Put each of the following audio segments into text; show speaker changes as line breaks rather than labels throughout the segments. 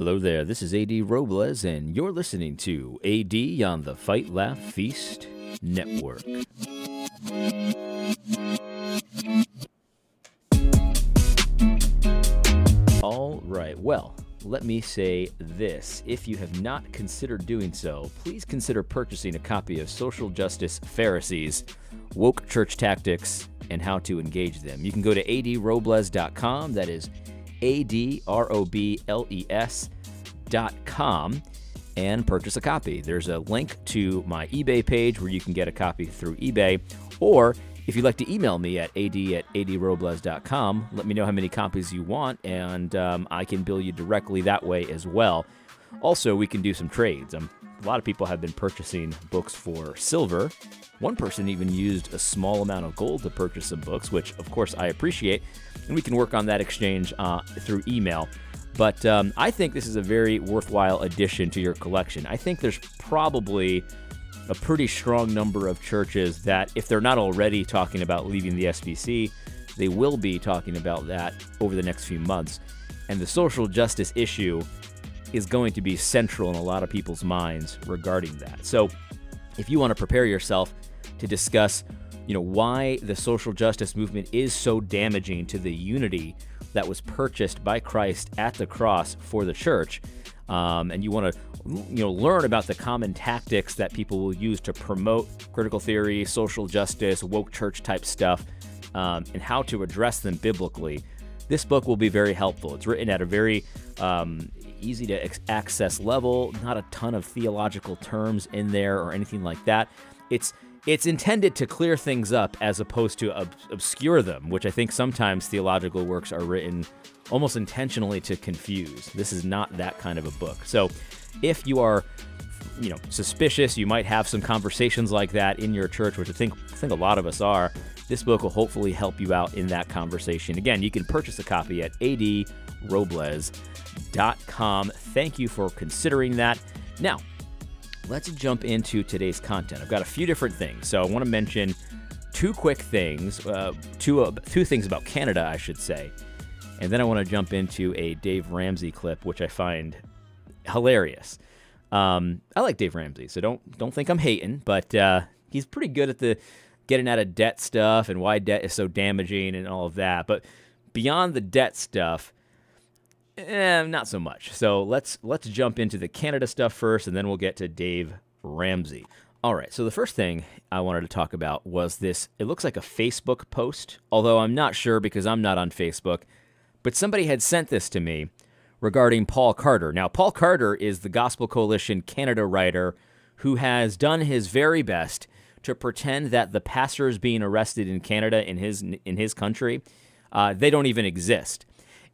Hello there, this is AD Robles, and you're listening to AD on the Fight Laugh Feast Network. All right, well, let me say this. If you have not considered doing so, please consider purchasing a copy of Social Justice Pharisees Woke Church Tactics and How to Engage Them. You can go to adrobles.com, that is A D R O B L E S.com, and purchase a copy. There's a link to my eBay page where you can get a copy through eBay, or if you'd like to email me at ad at adrobles.com, let me know how many copies you want, and um, I can bill you directly that way as well. Also, we can do some trades. Um, a lot of people have been purchasing books for silver. One person even used a small amount of gold to purchase some books, which of course I appreciate, and we can work on that exchange uh, through email. But um, I think this is a very worthwhile addition to your collection. I think there's probably a pretty strong number of churches that, if they're not already talking about leaving the SBC, they will be talking about that over the next few months. And the social justice issue is going to be central in a lot of people's minds regarding that. So, if you want to prepare yourself to discuss, you know, why the social justice movement is so damaging to the unity that was purchased by Christ at the cross for the church, um, and you want to you know learn about the common tactics that people will use to promote critical theory, social justice, woke church type stuff, um, and how to address them biblically. This book will be very helpful. It's written at a very um, easy to access level, not a ton of theological terms in there or anything like that. It's it's intended to clear things up as opposed to ob- obscure them, which I think sometimes theological works are written almost intentionally to confuse. This is not that kind of a book. So, if you are you know suspicious you might have some conversations like that in your church which i think I think a lot of us are this book will hopefully help you out in that conversation again you can purchase a copy at adrobles.com thank you for considering that. Now let's jump into today's content. I've got a few different things. So i want to mention two quick things uh, two, uh, two things about canada i should say. And then i want to jump into a dave ramsey clip which i find hilarious. Um, I like Dave Ramsey, so don't don't think I'm hating, but uh, he's pretty good at the getting out of debt stuff and why debt is so damaging and all of that. But beyond the debt stuff, eh, not so much. So let's let's jump into the Canada stuff first, and then we'll get to Dave Ramsey. All right. So the first thing I wanted to talk about was this. It looks like a Facebook post, although I'm not sure because I'm not on Facebook. But somebody had sent this to me regarding Paul Carter. Now, Paul Carter is the Gospel Coalition Canada writer who has done his very best to pretend that the pastors being arrested in Canada in his in his country, uh, they don't even exist.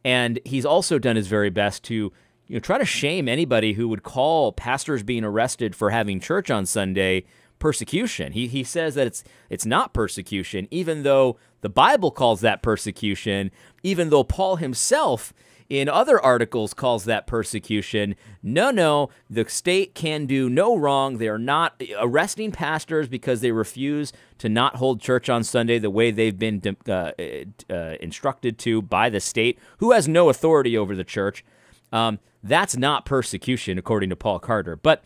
And he's also done his very best to you know try to shame anybody who would call pastors being arrested for having church on Sunday persecution. He he says that it's it's not persecution, even though the Bible calls that persecution, even though Paul himself in other articles calls that persecution. No, no, the state can do no wrong. They are not arresting pastors because they refuse to not hold church on Sunday the way they've been uh, uh, instructed to by the state, who has no authority over the church. Um, that's not persecution, according to Paul Carter. But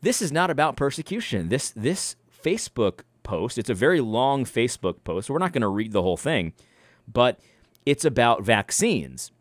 this is not about persecution. This this Facebook post, it's a very long Facebook post. So we're not going to read the whole thing, but it's about vaccines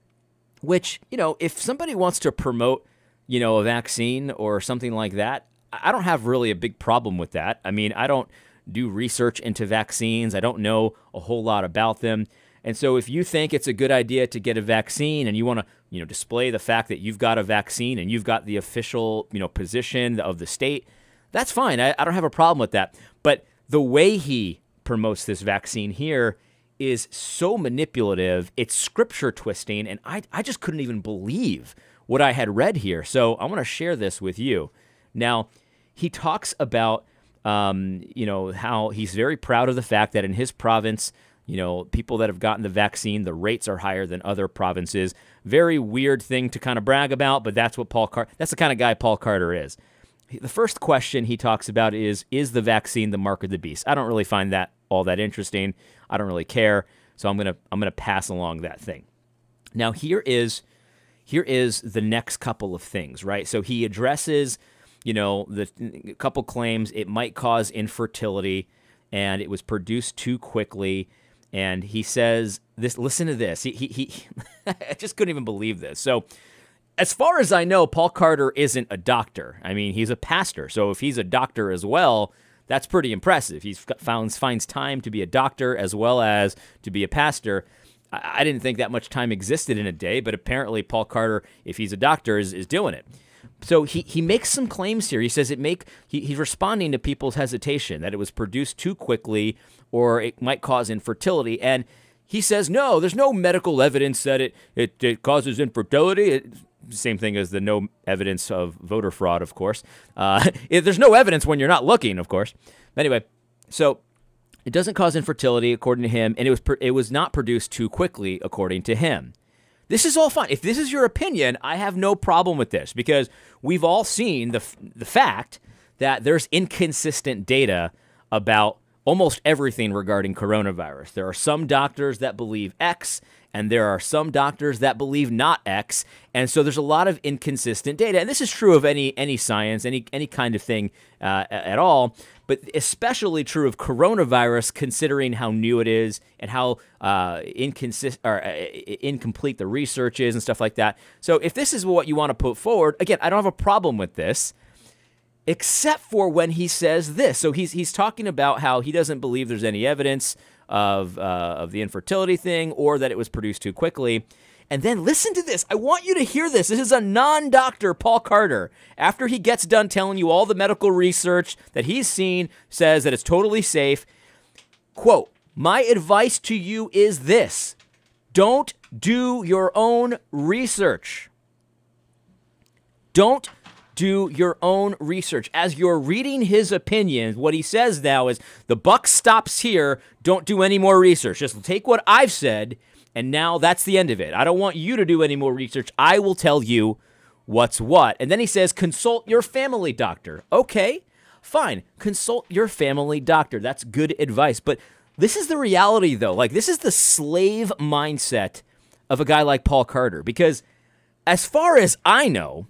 which, you know, if somebody wants to promote, you know, a vaccine or something like that, I don't have really a big problem with that. I mean, I don't do research into vaccines, I don't know a whole lot about them. And so if you think it's a good idea to get a vaccine and you want to, you know, display the fact that you've got a vaccine and you've got the official, you know, position of the state, that's fine. I, I don't have a problem with that. But the way he promotes this vaccine here is so manipulative. It's scripture twisting, and I, I just couldn't even believe what I had read here. So I want to share this with you. Now, he talks about, um, you know, how he's very proud of the fact that in his province, you know, people that have gotten the vaccine, the rates are higher than other provinces. Very weird thing to kind of brag about, but that's what Paul Carter, that's the kind of guy Paul Carter is. The first question he talks about is Is the vaccine the mark of the beast? I don't really find that all that interesting. I don't really care. So I'm gonna I'm gonna pass along that thing. Now here is here is the next couple of things, right? So he addresses, you know, the couple claims it might cause infertility and it was produced too quickly. And he says this. Listen to this. He he, he I just couldn't even believe this. So, as far as I know, Paul Carter isn't a doctor. I mean, he's a pastor. So if he's a doctor as well, that's pretty impressive. He finds finds time to be a doctor as well as to be a pastor. I, I didn't think that much time existed in a day, but apparently Paul Carter, if he's a doctor, is, is doing it. So he, he makes some claims here. He says it make he, he's responding to people's hesitation that it was produced too quickly or it might cause infertility. And he says no, there's no medical evidence that it it, it causes infertility. It, same thing as the no evidence of voter fraud, of course. Uh, there's no evidence when you're not looking, of course. Anyway, so it doesn't cause infertility, according to him, and it was it was not produced too quickly, according to him. This is all fine. If this is your opinion, I have no problem with this because we've all seen the the fact that there's inconsistent data about almost everything regarding coronavirus. There are some doctors that believe X, and there are some doctors that believe not X, and so there's a lot of inconsistent data. And this is true of any any science, any any kind of thing uh, at all, but especially true of coronavirus, considering how new it is and how uh, inconsist or uh, incomplete the research is and stuff like that. So if this is what you want to put forward, again, I don't have a problem with this except for when he says this. So he's he's talking about how he doesn't believe there's any evidence of uh, of the infertility thing or that it was produced too quickly. And then listen to this. I want you to hear this. This is a non doctor, Paul Carter. After he gets done telling you all the medical research that he's seen, says that it's totally safe. Quote, My advice to you is this don't do your own research. Don't do your own research. As you're reading his opinion, what he says now is the buck stops here. Don't do any more research. Just take what I've said, and now that's the end of it. I don't want you to do any more research. I will tell you what's what. And then he says, consult your family doctor. Okay, fine. Consult your family doctor. That's good advice. But this is the reality, though. Like, this is the slave mindset of a guy like Paul Carter. Because as far as I know,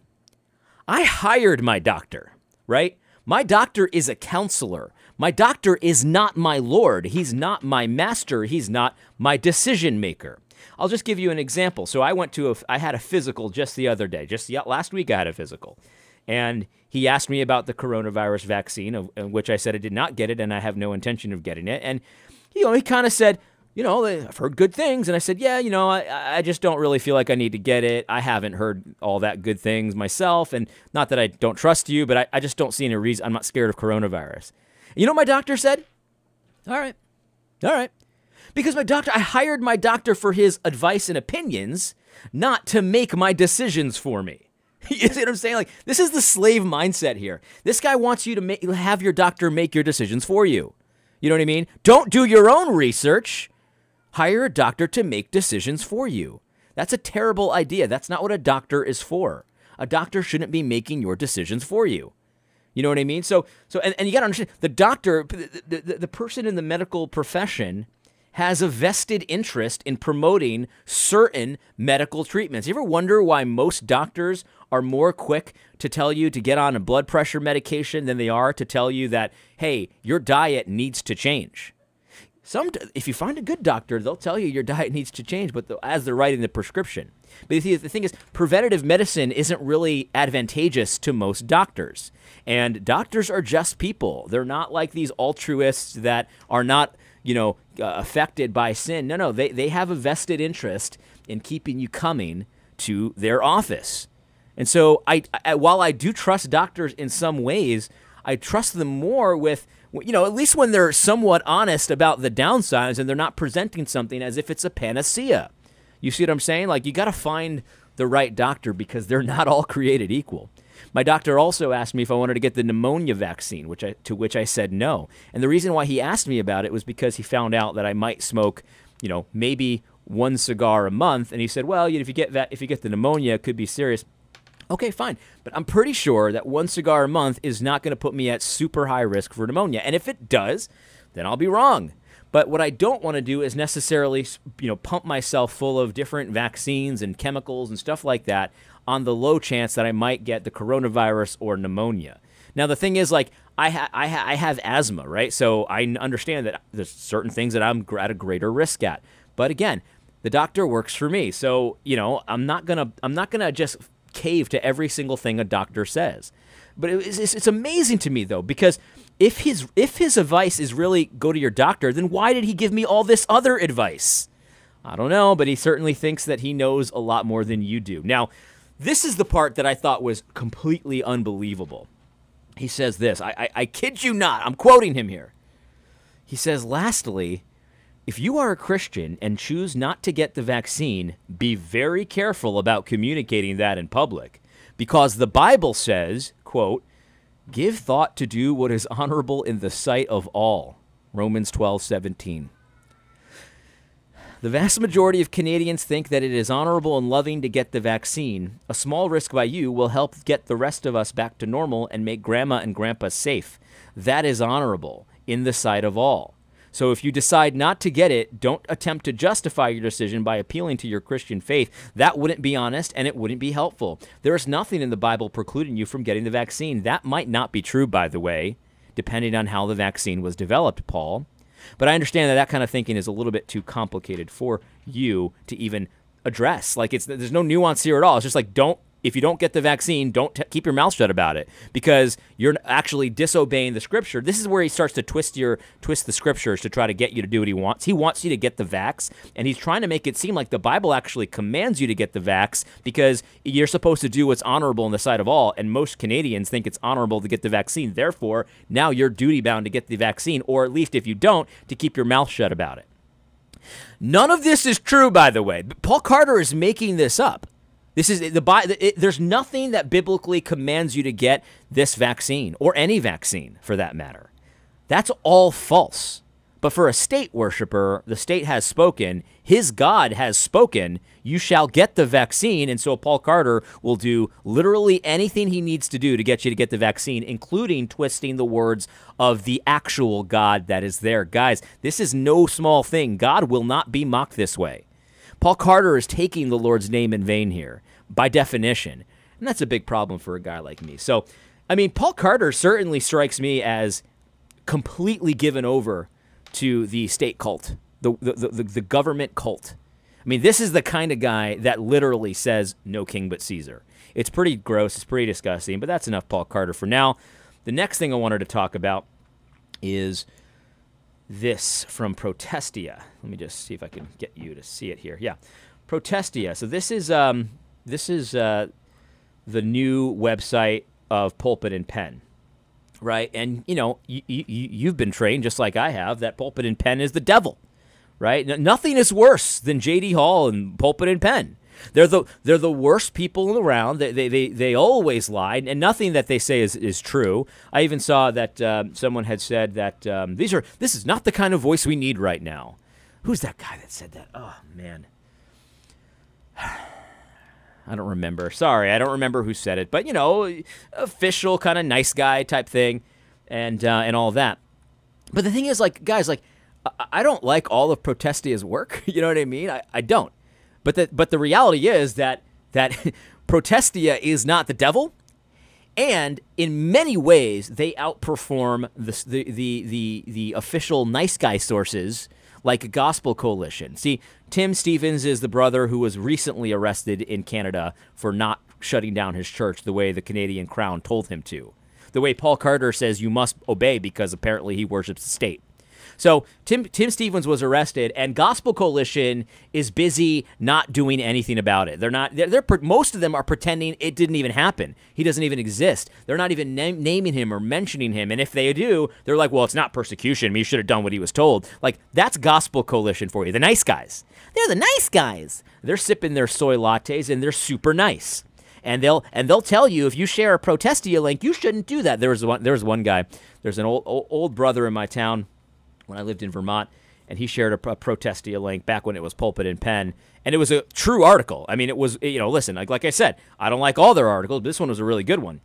I hired my doctor, right? My doctor is a counselor. My doctor is not my Lord. He's not my master. He's not my decision maker. I'll just give you an example. So I went to a, I had a physical just the other day. Just last week, I had a physical. And he asked me about the coronavirus vaccine, of, of which I said I did not get it and I have no intention of getting it. And you know, he kind of said, you know, I've heard good things. And I said, yeah, you know, I, I just don't really feel like I need to get it. I haven't heard all that good things myself. And not that I don't trust you, but I, I just don't see any reason. I'm not scared of coronavirus. You know what my doctor said? All right. All right. Because my doctor, I hired my doctor for his advice and opinions, not to make my decisions for me. you see what I'm saying? Like, this is the slave mindset here. This guy wants you to make, have your doctor make your decisions for you. You know what I mean? Don't do your own research Hire a doctor to make decisions for you. That's a terrible idea. That's not what a doctor is for. A doctor shouldn't be making your decisions for you. You know what I mean? So, so, and, and you got to understand the doctor, the, the, the person in the medical profession has a vested interest in promoting certain medical treatments. You ever wonder why most doctors are more quick to tell you to get on a blood pressure medication than they are to tell you that, hey, your diet needs to change? Some, if you find a good doctor, they'll tell you your diet needs to change, but the, as they're writing the prescription. But the, thing is, preventative medicine isn't really advantageous to most doctors. And doctors are just people. They're not like these altruists that are not, you know, uh, affected by sin. No, no, they, they have a vested interest in keeping you coming to their office. And so, I, I while I do trust doctors in some ways, I trust them more with you know, at least when they're somewhat honest about the downsides and they're not presenting something as if it's a panacea. You see what I'm saying? Like, you got to find the right doctor because they're not all created equal. My doctor also asked me if I wanted to get the pneumonia vaccine, which I, to which I said no. And the reason why he asked me about it was because he found out that I might smoke, you know, maybe one cigar a month, and he said, "Well, if you get that, if you get the pneumonia, it could be serious." Okay, fine. But I'm pretty sure that one cigar a month is not going to put me at super high risk for pneumonia. And if it does, then I'll be wrong. But what I don't want to do is necessarily, you know, pump myself full of different vaccines and chemicals and stuff like that on the low chance that I might get the coronavirus or pneumonia. Now the thing is, like, I ha- I, ha- I have asthma, right? So I understand that there's certain things that I'm at a greater risk at. But again, the doctor works for me, so you know I'm not gonna I'm not gonna just cave to every single thing a doctor says. But it's, it's amazing to me though because if his if his advice is really go to your doctor, then why did he give me all this other advice? I don't know, but he certainly thinks that he knows a lot more than you do. Now, this is the part that I thought was completely unbelievable. He says this I, I, I kid you not, I'm quoting him here. He says, Lastly, if you are a Christian and choose not to get the vaccine, be very careful about communicating that in public because the Bible says, quote, give thought to do what is honorable in the sight of all. Romans 12:17. The vast majority of Canadians think that it is honorable and loving to get the vaccine. A small risk by you will help get the rest of us back to normal and make grandma and grandpa safe. That is honorable in the sight of all. So if you decide not to get it, don't attempt to justify your decision by appealing to your Christian faith. That wouldn't be honest and it wouldn't be helpful. There is nothing in the Bible precluding you from getting the vaccine. That might not be true, by the way, depending on how the vaccine was developed, Paul. But I understand that that kind of thinking is a little bit too complicated for you to even address. Like it's there's no nuance here at all. It's just like don't if you don't get the vaccine, don't t- keep your mouth shut about it because you're actually disobeying the scripture. This is where he starts to twist your twist the scriptures to try to get you to do what he wants. He wants you to get the vax, and he's trying to make it seem like the Bible actually commands you to get the vax because you're supposed to do what's honorable in the sight of all, and most Canadians think it's honorable to get the vaccine. Therefore, now you're duty bound to get the vaccine, or at least if you don't, to keep your mouth shut about it. None of this is true, by the way. Paul Carter is making this up. This is the it, there's nothing that biblically commands you to get this vaccine or any vaccine for that matter. That's all false. But for a state worshiper, the state has spoken, his God has spoken, you shall get the vaccine. And so Paul Carter will do literally anything he needs to do to get you to get the vaccine, including twisting the words of the actual God that is there. Guys, this is no small thing. God will not be mocked this way. Paul Carter is taking the Lord's name in vain here, by definition. And that's a big problem for a guy like me. So, I mean, Paul Carter certainly strikes me as completely given over to the state cult, the, the, the, the government cult. I mean, this is the kind of guy that literally says, no king but Caesar. It's pretty gross, it's pretty disgusting, but that's enough Paul Carter for now. The next thing I wanted to talk about is this from Protestia. Let me just see if I can get you to see it here. Yeah, Protestia. So this is um, this is uh, the new website of Pulpit and Pen, right? And you know, you, you you've been trained just like I have that Pulpit and Pen is the devil, right? nothing is worse than J.D. Hall and Pulpit and Pen. They're the they're the worst people around. They they they, they always lie, and nothing that they say is, is true. I even saw that um, someone had said that um, these are this is not the kind of voice we need right now. Who's that guy that said that? Oh man. I don't remember. Sorry, I don't remember who said it, but you know, official kind of nice guy type thing, and uh, and all that. But the thing is, like, guys, like, I don't like all of Protestia's work. You know what I mean? I, I don't. But the but the reality is that that Protestia is not the devil, and in many ways they outperform the the the the, the official nice guy sources like Gospel Coalition. See, Tim Stephens is the brother who was recently arrested in Canada for not shutting down his church the way the Canadian Crown told him to. The way Paul Carter says you must obey because apparently he worships the state. So Tim Tim Stephens was arrested, and Gospel Coalition is busy not doing anything about it. They're not. They're, they're most of them are pretending it didn't even happen. He doesn't even exist. They're not even na- naming him or mentioning him. And if they do, they're like, "Well, it's not persecution. He should have done what he was told." Like that's Gospel Coalition for you. The nice guys. They're the nice guys. They're sipping their soy lattes and they're super nice and they'll and they'll tell you if you share a Protestia link, you shouldn't do that. There was one. There was one guy. There's an old, old brother in my town when I lived in Vermont, and he shared a, a Protestia link back when it was Pulpit and Pen, and it was a true article. I mean, it was you know, listen, like like I said, I don't like all their articles, but this one was a really good one,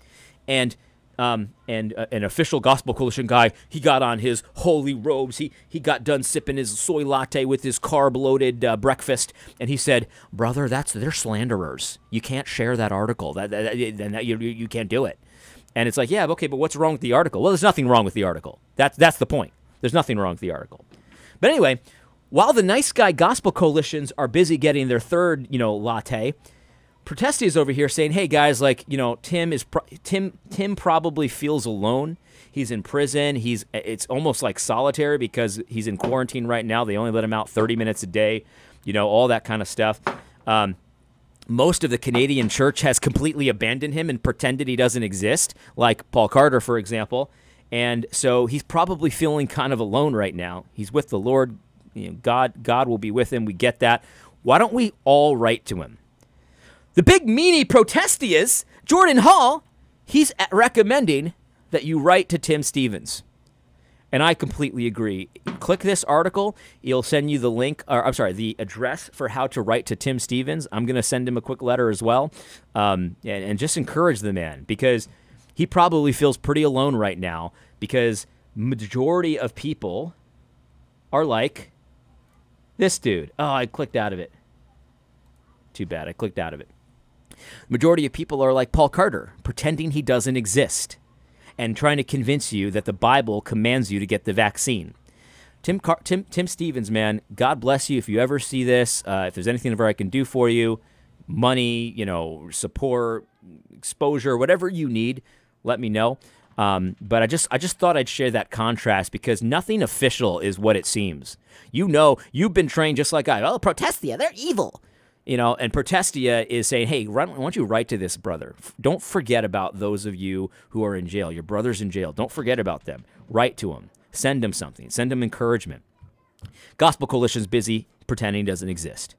and Um, and uh, an official Gospel Coalition guy, he got on his holy robes. He he got done sipping his soy latte with his carb loaded uh, breakfast, and he said, "Brother, that's they're slanderers. You can't share that article. That, that, that, that you, you can't do it." And it's like, yeah, okay, but what's wrong with the article? Well, there's nothing wrong with the article. That's that's the point. There's nothing wrong with the article. But anyway, while the nice guy gospel coalitions are busy getting their third, you know, latte, Protestia is over here saying, "Hey guys, like you know, Tim is pro- Tim. Tim probably feels alone. He's in prison. He's it's almost like solitary because he's in quarantine right now. They only let him out 30 minutes a day. You know, all that kind of stuff." Um, most of the Canadian church has completely abandoned him and pretended he doesn't exist, like Paul Carter, for example. And so he's probably feeling kind of alone right now. He's with the Lord. You know, God, God will be with him. We get that. Why don't we all write to him? The big meanie Protestia's, Jordan Hall, he's recommending that you write to Tim Stephens. And I completely agree. Click this article. It'll send you the link, or I'm sorry, the address for how to write to Tim Stephens. I'm going to send him a quick letter as well. Um, and, and just encourage the man because he probably feels pretty alone right now because majority of people are like this dude. Oh, I clicked out of it. Too bad. I clicked out of it. Majority of people are like Paul Carter, pretending he doesn't exist and trying to convince you that the Bible commands you to get the vaccine. Tim, Car- Tim, Tim Stephens, man, God bless you. If you ever see this, uh, if there's anything ever I can do for you, money, you know, support, exposure, whatever you need, let me know. Um, but I just I just thought I'd share that contrast because nothing official is what it seems. You know, you've been trained just like I. Oh, Protestia, they're evil you know, and Protestia is saying, hey, why don't you write to this brother? Don't forget about those of you who are in jail. Your brother's in jail. Don't forget about them. Write to them. Send them something. Send them encouragement. Gospel Coalition's busy pretending doesn't exist.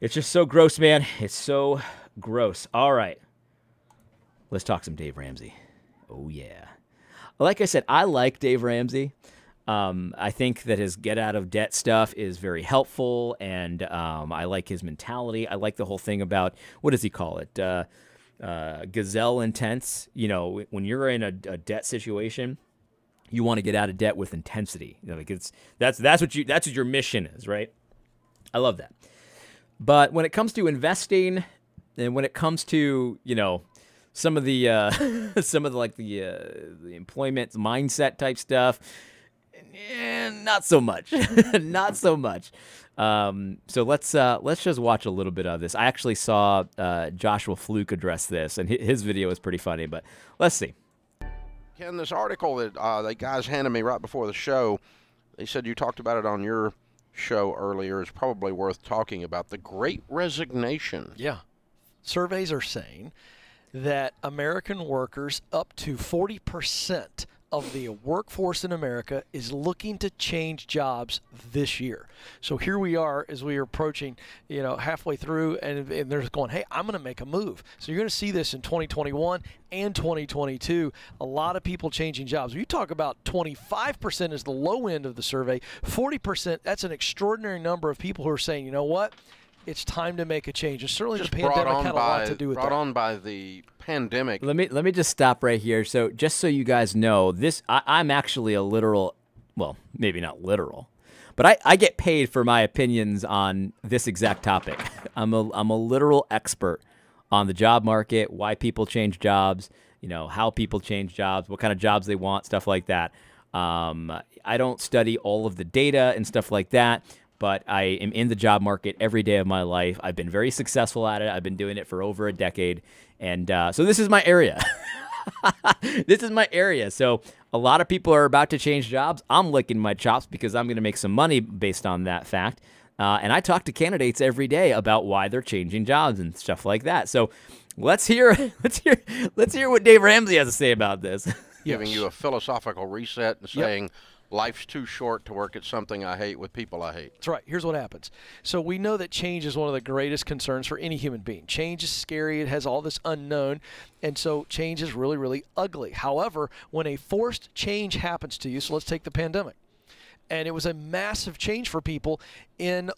It's just so gross, man. It's so gross. All right. Let's talk some Dave Ramsey. Oh, yeah. Like I said, I like Dave Ramsey. Um, I think that his get out of debt stuff is very helpful, and um, I like his mentality. I like the whole thing about what does he call it? Uh, uh, gazelle intense. You know, when you're in a, a debt situation, you want to get out of debt with intensity. You know, like it's that's that's what you that's what your mission is, right? I love that. But when it comes to investing, and when it comes to you know some of the uh, some of the like the uh, the employment mindset type stuff eh, not so much, not so much. Um, so let's uh, let's just watch a little bit of this. I actually saw uh, Joshua Fluke address this, and his video was pretty funny. But let's see.
Ken, this article that uh, the guys handed me right before the show, they said you talked about it on your show earlier. Is probably worth talking about the Great Resignation.
Yeah, surveys are saying that American workers up to forty percent of the workforce in America is looking to change jobs this year. So here we are as we are approaching, you know, halfway through, and, and they're going, "Hey, I'm going to make a move." So you're going to see this in 2021 and 2022. A lot of people changing jobs. You talk about 25% is the low end of the survey. 40%. That's an extraordinary number of people who are saying, "You know what?" It's time to make a change. And certainly
just
the pandemic had a
by,
lot to do with
brought
that.
on by the pandemic.
Let me let me just stop right here. So just so you guys know, this I, I'm actually a literal, well, maybe not literal, but I, I get paid for my opinions on this exact topic. I'm a I'm a literal expert on the job market, why people change jobs, you know, how people change jobs, what kind of jobs they want, stuff like that. Um, I don't study all of the data and stuff like that but I am in the job market every day of my life. I've been very successful at it. I've been doing it for over a decade. And uh, so this is my area. this is my area. So a lot of people are about to change jobs. I'm licking my chops because I'm going to make some money based on that fact. Uh, and I talk to candidates every day about why they're changing jobs and stuff like that. So let's hear let's hear let's hear what Dave Ramsey has to say about this.
Giving you a philosophical reset and saying, yep life's too short to work at something I hate with people I hate.
That's right. Here's what happens. So we know that change is one of the greatest concerns for any human being. Change is scary. It has all this unknown. And so change is really, really ugly. However, when a forced change happens to you, so let's take the pandemic. And it was a massive change for people in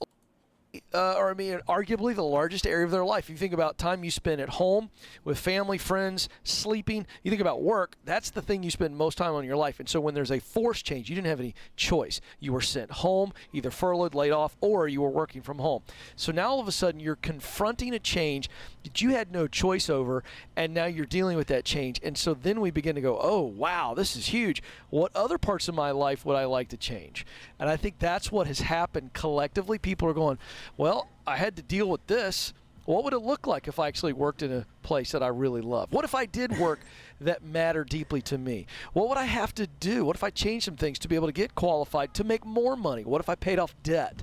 uh, or I mean, arguably the largest area of their life. You think about time you spend at home with family, friends, sleeping. You think about work. That's the thing you spend most time on in your life. And so when there's a force change, you didn't have any choice. You were sent home, either furloughed, laid off, or you were working from home. So now all of a sudden you're confronting a change that you had no choice over, and now you're dealing with that change. And so then we begin to go, oh wow, this is huge. What other parts of my life would I like to change? And I think that's what has happened collectively. People are going, well, I had to deal with this. What would it look like if I actually worked in a place that I really love? What if I did work that mattered deeply to me? What would I have to do? What if I changed some things to be able to get qualified to make more money? What if I paid off debt?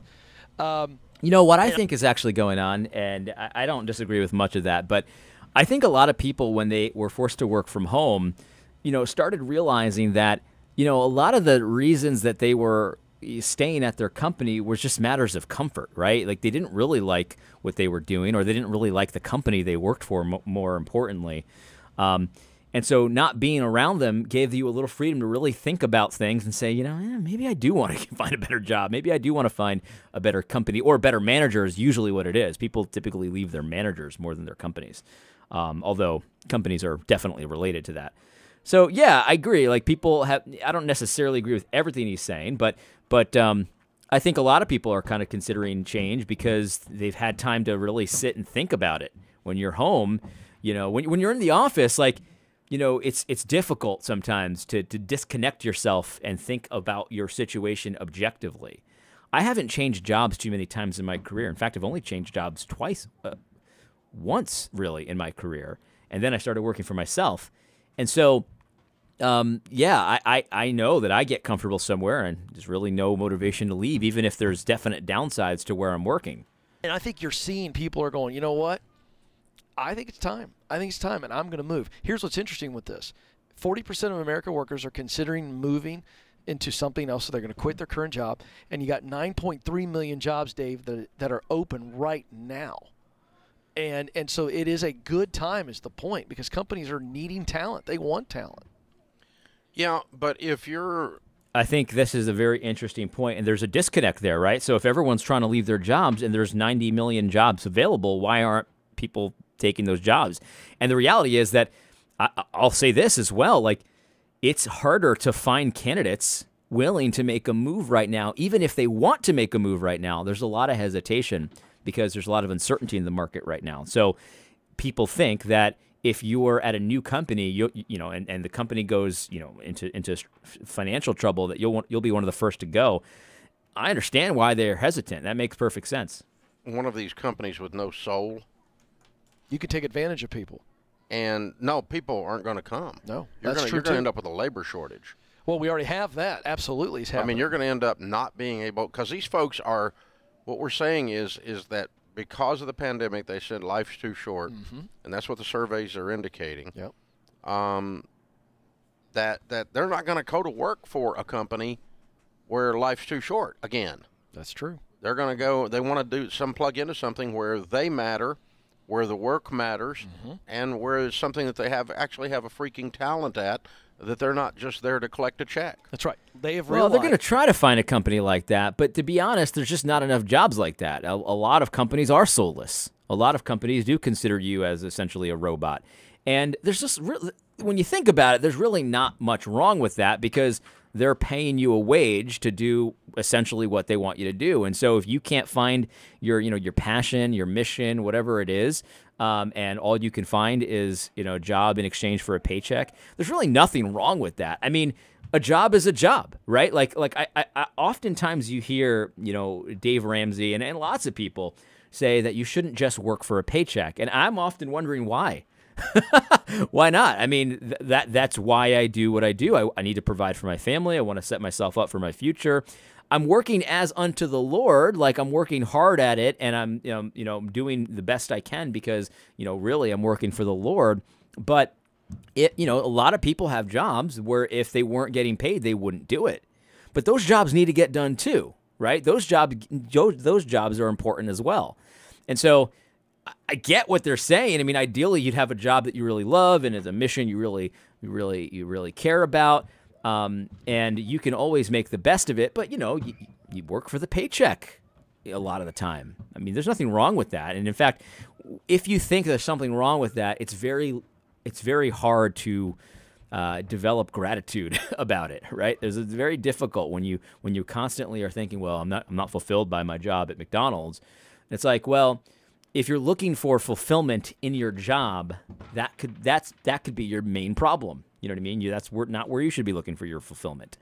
Um,
you know what I think is actually going on, and I, I don't disagree with much of that, but I think a lot of people, when they were forced to work from home, you know, started realizing that, you know, a lot of the reasons that they were staying at their company was just matters of comfort, right? Like they didn't really like what they were doing, or they didn't really like the company they worked for. more importantly, um, and so not being around them gave you a little freedom to really think about things and say, you know, eh, maybe I do want to find a better job. Maybe I do want to find a better company or a better manager is usually what it is. People typically leave their managers more than their companies, um, although companies are definitely related to that. So yeah, I agree. Like people have, I don't necessarily agree with everything he's saying, but but um, I think a lot of people are kind of considering change because they've had time to really sit and think about it. When you're home, you know, when when you're in the office, like you know, it's it's difficult sometimes to to disconnect yourself and think about your situation objectively. I haven't changed jobs too many times in my career. In fact, I've only changed jobs twice, uh, once really in my career, and then I started working for myself. And so um, yeah, I, I, I know that I get comfortable somewhere and there's really no motivation to leave, even if there's definite downsides to where I'm working.
And I think you're seeing people are going, you know what? I think it's time. I think it's time, and I'm going to move. Here's what's interesting with this 40% of American workers are considering moving into something else, so they're going to quit their current job. And you got 9.3 million jobs, Dave, that, that are open right now. And, and so it is a good time, is the point, because companies are needing talent. They want talent.
Yeah, but if you're
I think this is a very interesting point, and there's a disconnect there, right? So if everyone's trying to leave their jobs and there's 90 million jobs available, why aren't people taking those jobs? And the reality is that I, will say this as well: like it's harder to find candidates willing to make a move right now, even if they want to make a move right now. There's a lot of hesitation because there's a lot of uncertainty in the market right now. So people think that if you're at a new company, you you know, and, and the company goes, you know, into into financial trouble, that you'll you'll be one of the first to go. I understand why they're hesitant. That makes perfect sense.
One of these companies with no soul.
You could take advantage of people.
And no, people aren't going to come.
No,
you're
going
to end up with a labor shortage.
Well, we already have that. Absolutely,
I mean, you're going to end up not being able because these folks are. What we're saying is is that because of the pandemic, they said life's too short, mm-hmm. and that's what the surveys are indicating.
Yep.
Um, that that they're not going to go to work for a company where life's too short again.
That's true.
They're going to go. They want to do some plug into something where they matter, where the work matters, mm-hmm. and where it's something that they have actually have a freaking talent at that they're not just there to collect a check.
That's right. They have
well,
realized.
they're going to try to find a company like that, but to be honest, there's just not enough jobs like that. A, a, lot of companies are soulless. A lot of companies do consider you as essentially a robot, and there's just really, when you think about it, there's really not much wrong with that because they're paying you a wage to do essentially what they want you to do. And so if you can't find your, you know, your passion, your mission, whatever it is, um, and all you can find is, you know, a job in exchange for a paycheck, there's really nothing wrong with that. I mean, a job is a job, right? Like, like I, I, I oftentimes you hear, you know, Dave Ramsey and, and lots of people say that you shouldn't just work for a paycheck. And I'm often wondering why. Why not? I mean, th- that that's why I do what I do. I, I need to provide for my family. I want to set myself up for my future. I'm working as unto the Lord, like I'm working hard at it, and I'm you know, you know doing the best I can because you know really I'm working for the Lord. But it you know a lot of people have jobs where if they weren't getting paid, they wouldn't do it. But those jobs need to get done too, right? Those jobs those jobs are important as well, and so I get what they're saying. I mean, ideally, you'd have a job that you really love and is a mission you really, you really, you really care about, um, and you can always make the best of it. But you know, you, you work for the paycheck, a lot of the time. I mean, there's nothing wrong with that. And in fact, if you think there's something wrong with that, it's very it's very hard to uh, develop gratitude about it, right? It's it's very difficult when you when you constantly are thinking, well, I'm not I'm not fulfilled by my job at McDonald's. It's like, well, if you're looking for fulfillment in your job, that could that's that could be your main problem. You know what I mean? You, that's where, not where you should be looking for your fulfillment.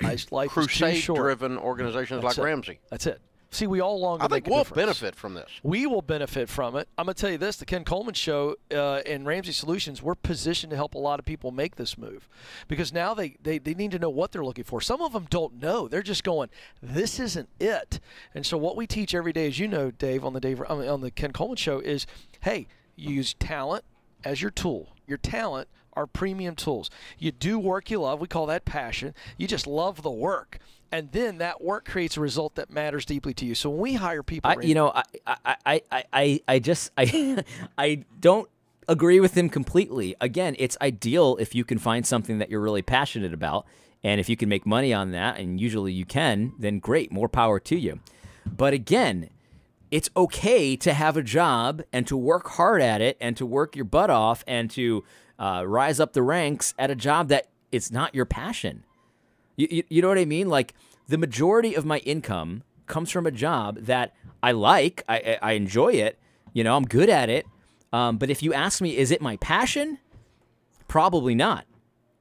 Nice life is too short.
Crusade-driven organizations
That's
like
it.
Ramsey.
That's it. See, we all long to
I think we'll benefit from this.
We will benefit from it. I'm going to tell you this: the Ken Coleman Show uh, and Ramsey Solutions, we're positioned to help a lot of people make this move, because now they, they they need to know what they're looking for. Some of them don't know; they're just going, "This isn't it." And so, what we teach every day, as you know, Dave, on the Dave on the Ken Coleman Show, is, hey, use talent as your tool. Your talent are premium tools. You do work you love. We call that passion. You just love the work. And then that work creates a result that matters deeply to you. So when we hire people,
I, you know, I, I, I, I- I, I just, I, I don't agree with him completely. Again, it's ideal if you can find something that you're really passionate about, and if you can make money on that, and usually you can, then great, more power to you. But again, it's okay to have a job and to work hard at it and to work your butt off and to uh, rise up the ranks at a job that it's not your passion. You, you, you know what I mean? Like the majority of my income comes from a job that I like, I, I enjoy it, you know, I'm good at it. Um, but if you ask me, is it my passion? Probably not.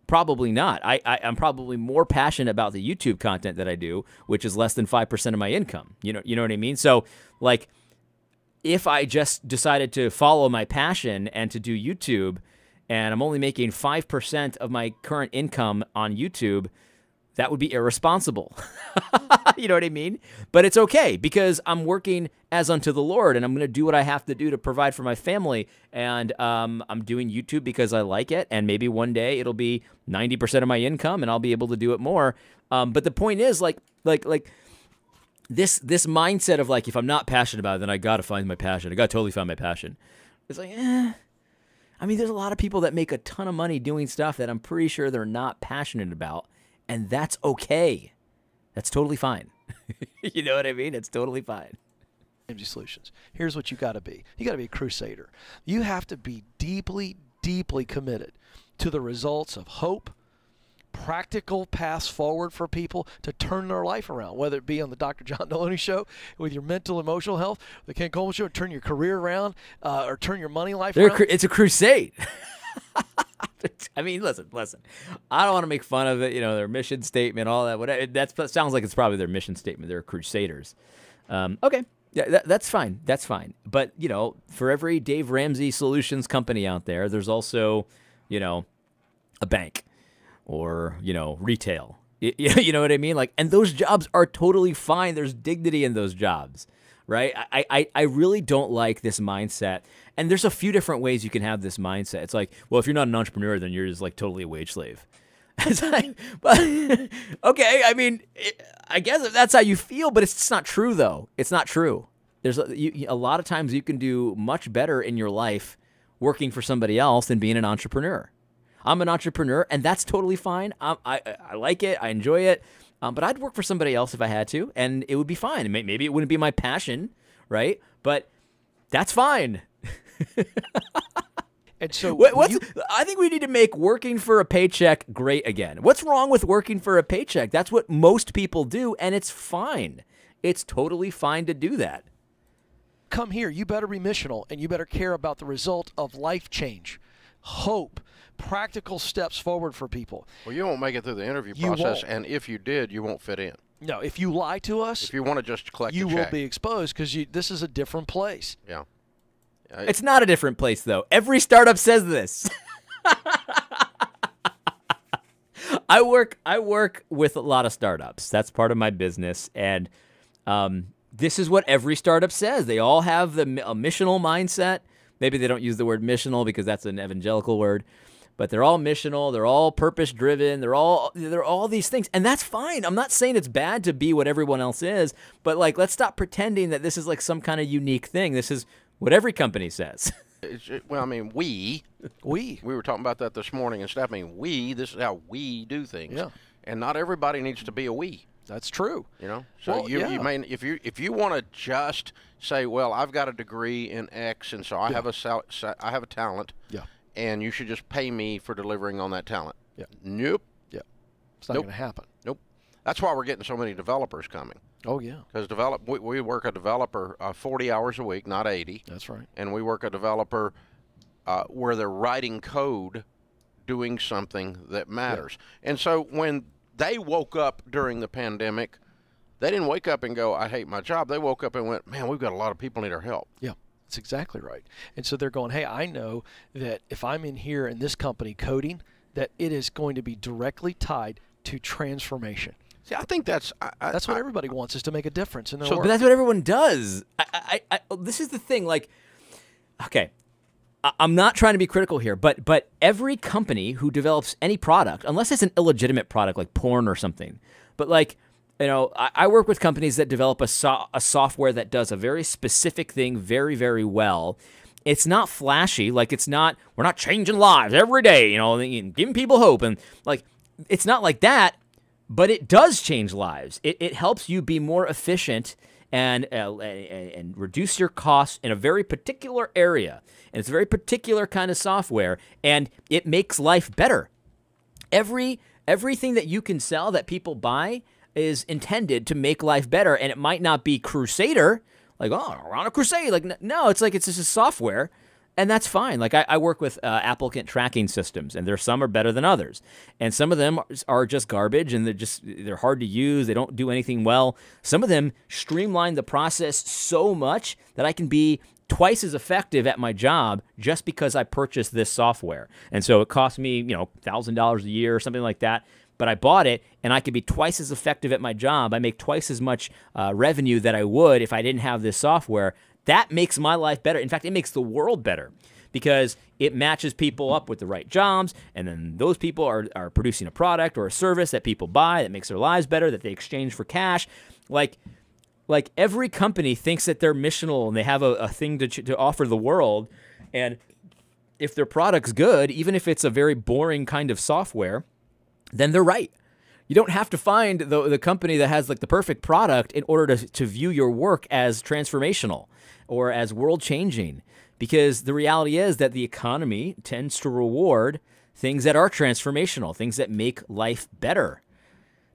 Probably not. I, I I'm probably more passionate about the YouTube content that I do, which is less than five percent of my income. You know, you know what I mean. So like, if I just decided to follow my passion and to do YouTube, and I'm only making five percent of my current income on YouTube, that would be irresponsible. you know what I mean? But it's okay because I'm working as unto the Lord and I'm going to do what I have to do to provide for my family. And um, I'm doing YouTube because I like it. And maybe one day it'll be 90% of my income and I'll be able to do it more. Um, but the point is like, like, like, this this mindset of like if I'm not passionate about it, then I gotta find my passion. I gotta totally find my passion. It's like, eh. I mean, there's a lot of people that make a ton of money doing stuff that I'm pretty sure they're not passionate about, and that's okay. That's totally fine. you know what I mean? It's totally fine.
Ramsey Solutions. Here's what you got to be. You got to be a crusader. You have to be deeply, deeply committed to the results of hope, practical paths forward for people to turn their life around, whether it be on the Dr. John Deloney show with your mental, emotional health, the Ken Coleman show, turn your career around, uh, or turn your money life
They're
around.
cru- it's a crusade. I mean, listen, listen. I don't want to make fun of it. You know, their mission statement, all that. Whatever. That sounds like it's probably their mission statement. They're crusaders. Um, okay, yeah, that, that's fine. That's fine. But you know, for every Dave Ramsey Solutions company out there, there's also, you know, a bank or you know retail. Y- You know what I mean? Like, and those jobs are totally fine. There's dignity in those jobs, right? I, I, I really don't like this mindset. And there's a few different ways you can have this mindset. It's like, well, if you're not an entrepreneur, then you're just like totally a wage slave. Like, but okay, I mean, it, I guess if that's how you feel, but it's, it's not true though. It's not true. There's a, you, a lot of times you can do much better in your life working for somebody else than being an entrepreneur. I'm an entrepreneur, and that's totally fine. I, I, I like it. I enjoy it. Um, but I'd work for somebody else if I had to, and it would be fine. Maybe it wouldn't be my passion, right? But that's fine.
and so
What, what's,
you-
I think we need to make working for a paycheck great again. What's wrong with working for a paycheck? That's what most people do, and it's fine. It's totally fine to do that.
come here, you better be missional and you better care about the result of life change, hope, practical steps forward for people.
Well, you won't make it through the interview
You
process,
won't.
and if you did, you won't fit in.
No, if you lie to us,
If you want to just collect
you
a
will
check,
be exposed because this is a different place.
yeah. Yeah,
It's not a different place, though. Every startup says this. I work. I work with a lot of startups. That's part of my business, and um, this is what every startup says. They all have the a missional mindset. Maybe they don't use the word missional because that's an evangelical word, but they're all missional. They're all purpose driven. They're all they're all these things, and that's fine. I'm not saying it's bad to be what everyone else is, but like let's stop pretending that this is like some kind of unique thing. This is what every company says.
Uh, well, I mean, we
We.
we were talking about that this morning and stuff. I mean, we this is how we do things.
Yeah.
And not everybody needs to be a we.
That's true.
You know, so
Well,
you,
yeah.
you may if you if you want to just say, well, I've got a degree in X, and so I have a sal- sa- I have a talent,
Yeah.
And you should just pay me for delivering on that talent.
Yeah.
Nope,
Yeah. It's not
Nope.
going to happen.
nope. That's why we're getting so many developers coming.
Oh yeah.
Because develop, we, we work a developer uh, 40 hours a week, not 80,
That's right.
and we work a developer uh, where they're writing code, doing something that matters. And so when they woke up during the pandemic, they didn't wake up and go, "I hate my job." They woke up and went, "Man, we've got a lot of people need our help."
Yeah, that's exactly right. And so they're going, hey, I know that if I'm in here in this company coding, that it is going to be directly tied to transformation.
See, I think that's I, I,
That's what
I-
everybody wants is to make a difference in their
So,
work.
but that's what everyone does. I, I, I, oh, this is the thing. Like, okay, I, I'm not trying to be critical here, but but every company who develops any product, unless it's an illegitimate product like porn or something, but like. You know, I, I work with companies that develop a, so, a software that does a very specific thing very, very well. It's not flashy, like it's not. We're not changing lives every day, you know, giving people hope, and like it's not like that but it does change lives. It, it helps you be more efficient and, uh, and and reduce your costs in a very particular area. And it's a very particular kind of software, and it makes life better. Every everything that you can sell that people buy is intended to make life better, and it might not be Crusader, like oh, we're on a crusade. Like no, it's like it's just a software and that's fine. Like I, I work with uh, applicant tracking systems, and there's some are better than others, and some of them are- just garbage, and they're just they're hard to use. They don't do anything well. Some of them streamline the process so much that I can be twice as effective at my job just because I purchased this software. And so it costs me, you know, thousand dollars a year or something like that. But I bought it, and I could be twice as effective at my job. I make twice as much uh, revenue that I would if I didn't have this software. That makes my life better. In fact, it makes the world better because it matches people up with the right jobs, and then those people are, are producing a product or a service that people buy that makes their lives better, that they exchange for cash. Like, like every company thinks that they're missional and they have a, a thing to, to offer the world. And if their product's good, even if it's a very boring kind of software, then they're right. You don't have to find the, the company that has like the perfect product in order to, to view your work as transformational or as world changing. Because the reality is that the economy tends to reward things that are transformational, things that make life better.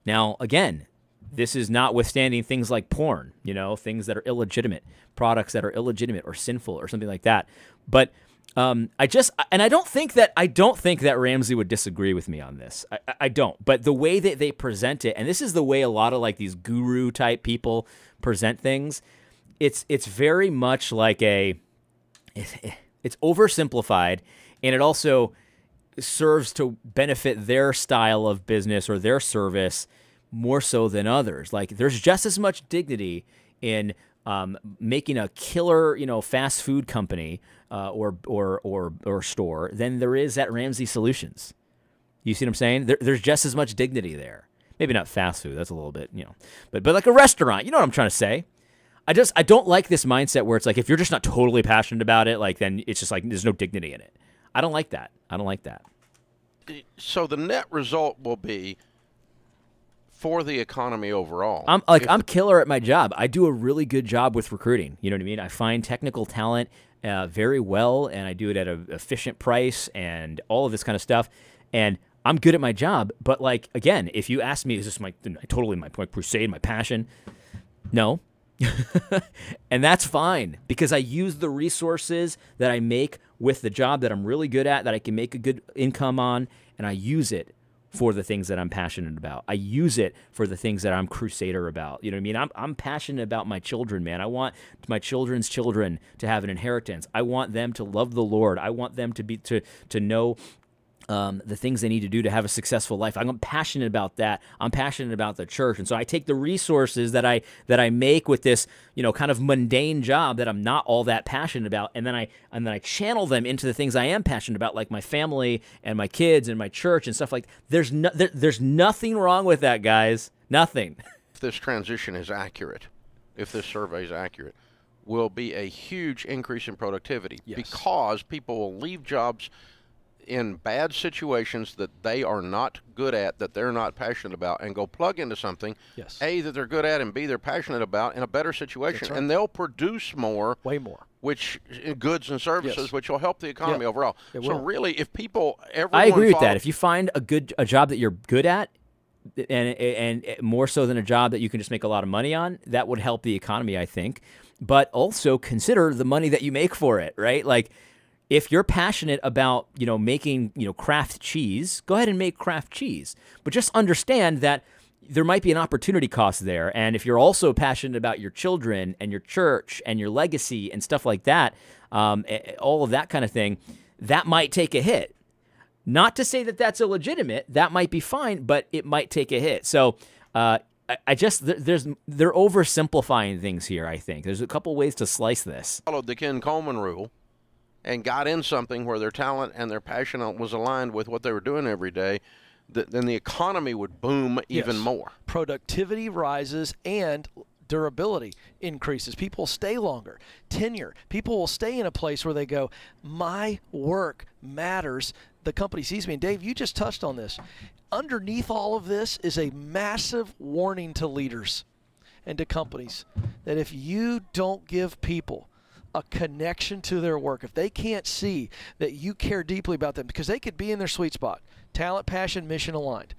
Now, again, this is notwithstanding things like porn, you know, things that are illegitimate, products that are illegitimate or sinful or something like that. But um, I just, and I don't think that I don't think that Ramsey would disagree with me on this. I, I- don't. But the way that they present it, and this is the way a lot of like these guru type people present things, it's it's very much like a, it's oversimplified, and it also serves to benefit their style of business or their service more so than others. Like there's just as much dignity in um, making a killer, you know, fast food company uh, or or or or store than there is at Ramsey Solutions. You see what I'm saying? There, there's just as much dignity there. Maybe not fast food. That's a little bit, you know, but but like a restaurant. You know what I'm trying to say? I just I don't like this mindset where it's like if you're just not totally passionate about it, like then it's just like there's no dignity in it. I don't like that. I don't like that.
So the net result will be for the economy overall.
I'm like
if
I'm killer at my job. I do a really good job with recruiting. You know what I mean? I find technical talent uh, very well, and I do it at an efficient price and all of this kind of stuff. And I'm good at my job. But like again, if you ask me, is this my totally my, my crusade, my passion? No. and that's fine because I use the resources that I make with the job that I'm really good at, that I can make a good income on, and I use it for the things that I'm passionate about. I use it for the things that I'm crusader about. You know what I mean? I'm, I'm passionate about my children, man. I want my children's children to have an inheritance. I want them to love the Lord. I want them to be to to know um, the things they need to do to have a successful life. I'm passionate about that. I'm passionate about the church, and so I take the resources that I that I make with this, you know, kind of mundane job that I'm not all that passionate about, and then I and then I channel them into the things I am passionate about, like my family and my kids and my church and stuff like. There's no, there, there's nothing wrong with that, guys. Nothing.
If this transition is accurate, if this survey is accurate, will be a huge increase in productivity
Yes.
because people will leave jobs. In bad situations that they are not good at, that they're not passionate about, and go plug into something,
Yes.
A, that they're good at, and B, they're passionate about in a better situation.
Right.
And they'll produce more
Way more.
which uh, goods and services,
Yes.
which will help the economy
Yeah,
overall.
it
so
will.
really, if people, everyone
I agree with that. If you find a good a job that you're good at, and and more so than a job that you can just make a lot of money on, that would help the economy, I think. But also consider the money that you make for it, right? Like if you're passionate about, you know, making, you know, craft cheese, go ahead and make craft cheese. But just understand that there might be an opportunity cost there. And if you're also passionate about your children and your church and your legacy and stuff like that, um, all of that kind of thing, that might take a hit. Not to say that that's illegitimate. That might be fine, but it might take a hit. So uh, I just there's they're oversimplifying things here. I think there's a couple ways to slice this.
followed the Ken Coleman rule and got in something where their talent and their passion was aligned with what they were doing every day, th- then the economy would boom even
Yes.
more.
productivity rises and durability increases. People stay longer. Tenure. People will stay in a place where they go, my work matters. The company sees me. And Dave, you just touched on this. Underneath all of this is a massive warning to leaders and to companies that if you don't give people a connection to their work, if they can't see that you care deeply about them, because they could be in their sweet spot, talent, passion, mission aligned.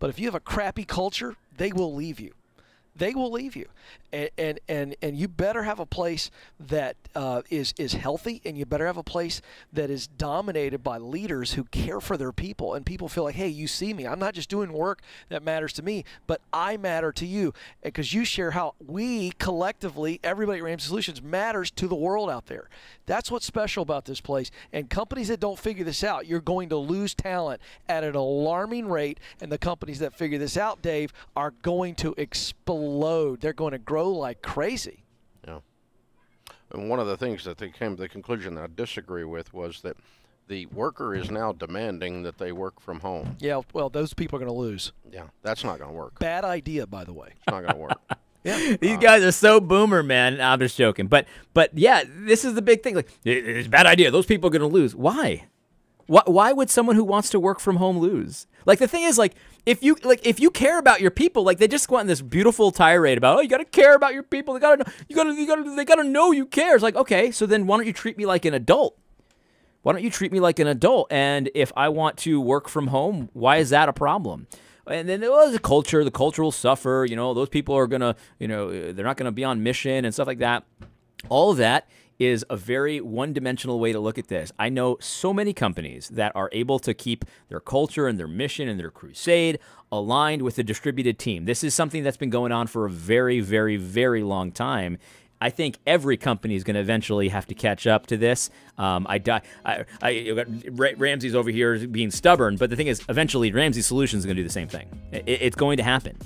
But if you have a crappy culture, they will leave you. They will leave you, and and and, and you better have a place that uh, is is healthy, and you better have a place that is dominated by leaders who care for their people, and people feel like, hey, you see me. I'm not just doing work that matters to me, but I matter to you, because you share how we collectively, everybody at Ramsey Solutions, matters to the world out there. That's what's special about this place. And companies that don't figure this out, you're going to lose talent at an alarming rate. And the companies that figure this out, Dave, are going to explode. They're going to grow like crazy.
Yeah. And one of the things that they came to the conclusion that I disagree with was that the worker is now demanding that they work from home.
Yeah, well, those people are going to lose.
Yeah, that's not going to work.
Bad idea, by the way.
It's not going to work.
Yeah.
These guys are so boomer, man. I'm just joking, but but yeah, this is the big thing. Like, it's a bad idea. Those people are gonna lose. Why? Why, why would someone who wants to work from home lose? Like the thing is, like if you like if you care about your people, like they just go on this beautiful tirade about, oh, you gotta care about your people. They gotta know, you gotta you gotta they gotta know you care. It's like okay, so then why don't you treat me like an adult? Why don't you treat me like an adult? And if I want to work from home, why is that a problem? And then was a culture. The culture will suffer. You know, those people are gonna, you know, they're not gonna be on mission and stuff like that. All of that is a very one-dimensional way to look at this. I know so many companies that are able to keep their culture and their mission and their crusade aligned with a distributed team. This is something that's been going on for a very, very, very long time. I think every company is going to eventually have to catch up to this. Um, I, I, Ramsey's over here being stubborn, but the thing is, eventually Ramsey Solutions is going to do the same thing. It, it's going to happen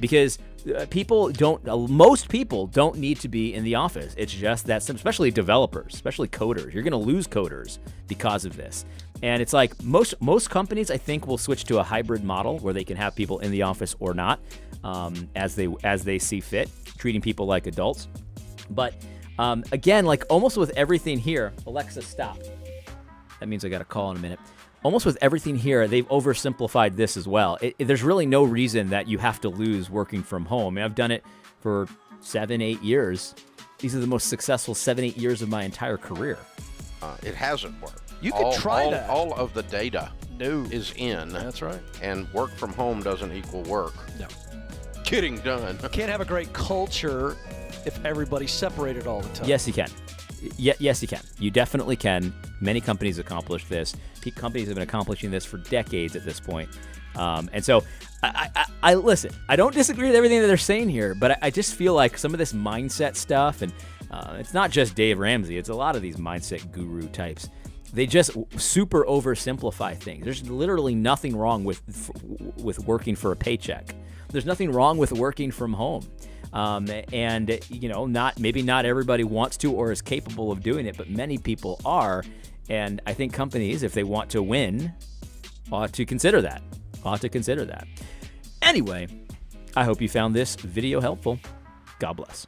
because uh, people don't. Uh, most people don't need to be in the office. It's just that, especially developers, especially coders. You're going to lose coders because of this. And it's like most most companies, I think, will switch to a hybrid model where they can have people in the office or not, um, as they as they see fit, treating people like adults. But um, again, like almost with everything here, Alexa, stop. That means I got a call in a minute. Almost with everything here, they've oversimplified this as well. It, it- there's really no reason that you have to lose working from home. I mean, I've done it for seven, eight years. These are the most successful seven, eight years of my entire career.
Uh, it hasn't worked.
You could
all,
try
all,
that.
All of the data
No.
is in,
That's right.
and work from home doesn't equal work.
No.
Getting done.
Can't have a great culture if everybody's separated all the time.
Yes, you can. Y- yes, you can. You definitely can. Many companies accomplish this. Companies have been accomplishing this for decades at this point. Um, and so, I, I, I listen. I don't disagree with everything that they're saying here, but I, I just feel like some of this mindset stuff, and uh, it's not just Dave Ramsey. It's a lot of these mindset guru types. They just super oversimplify things. There's literally nothing wrong with with working for a paycheck. There's nothing wrong with working from home. Um, and you know, not maybe not everybody wants to or is capable of doing it, but many people are. And I think companies, if they want to win, ought to consider that. Ought to consider that. Anyway, I hope you found this video helpful. God bless.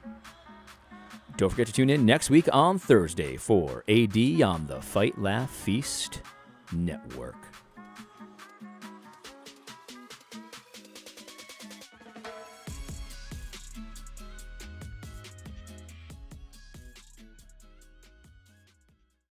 Don't forget to tune in next week on Thursday for AD on the Fight Laugh Feast Network.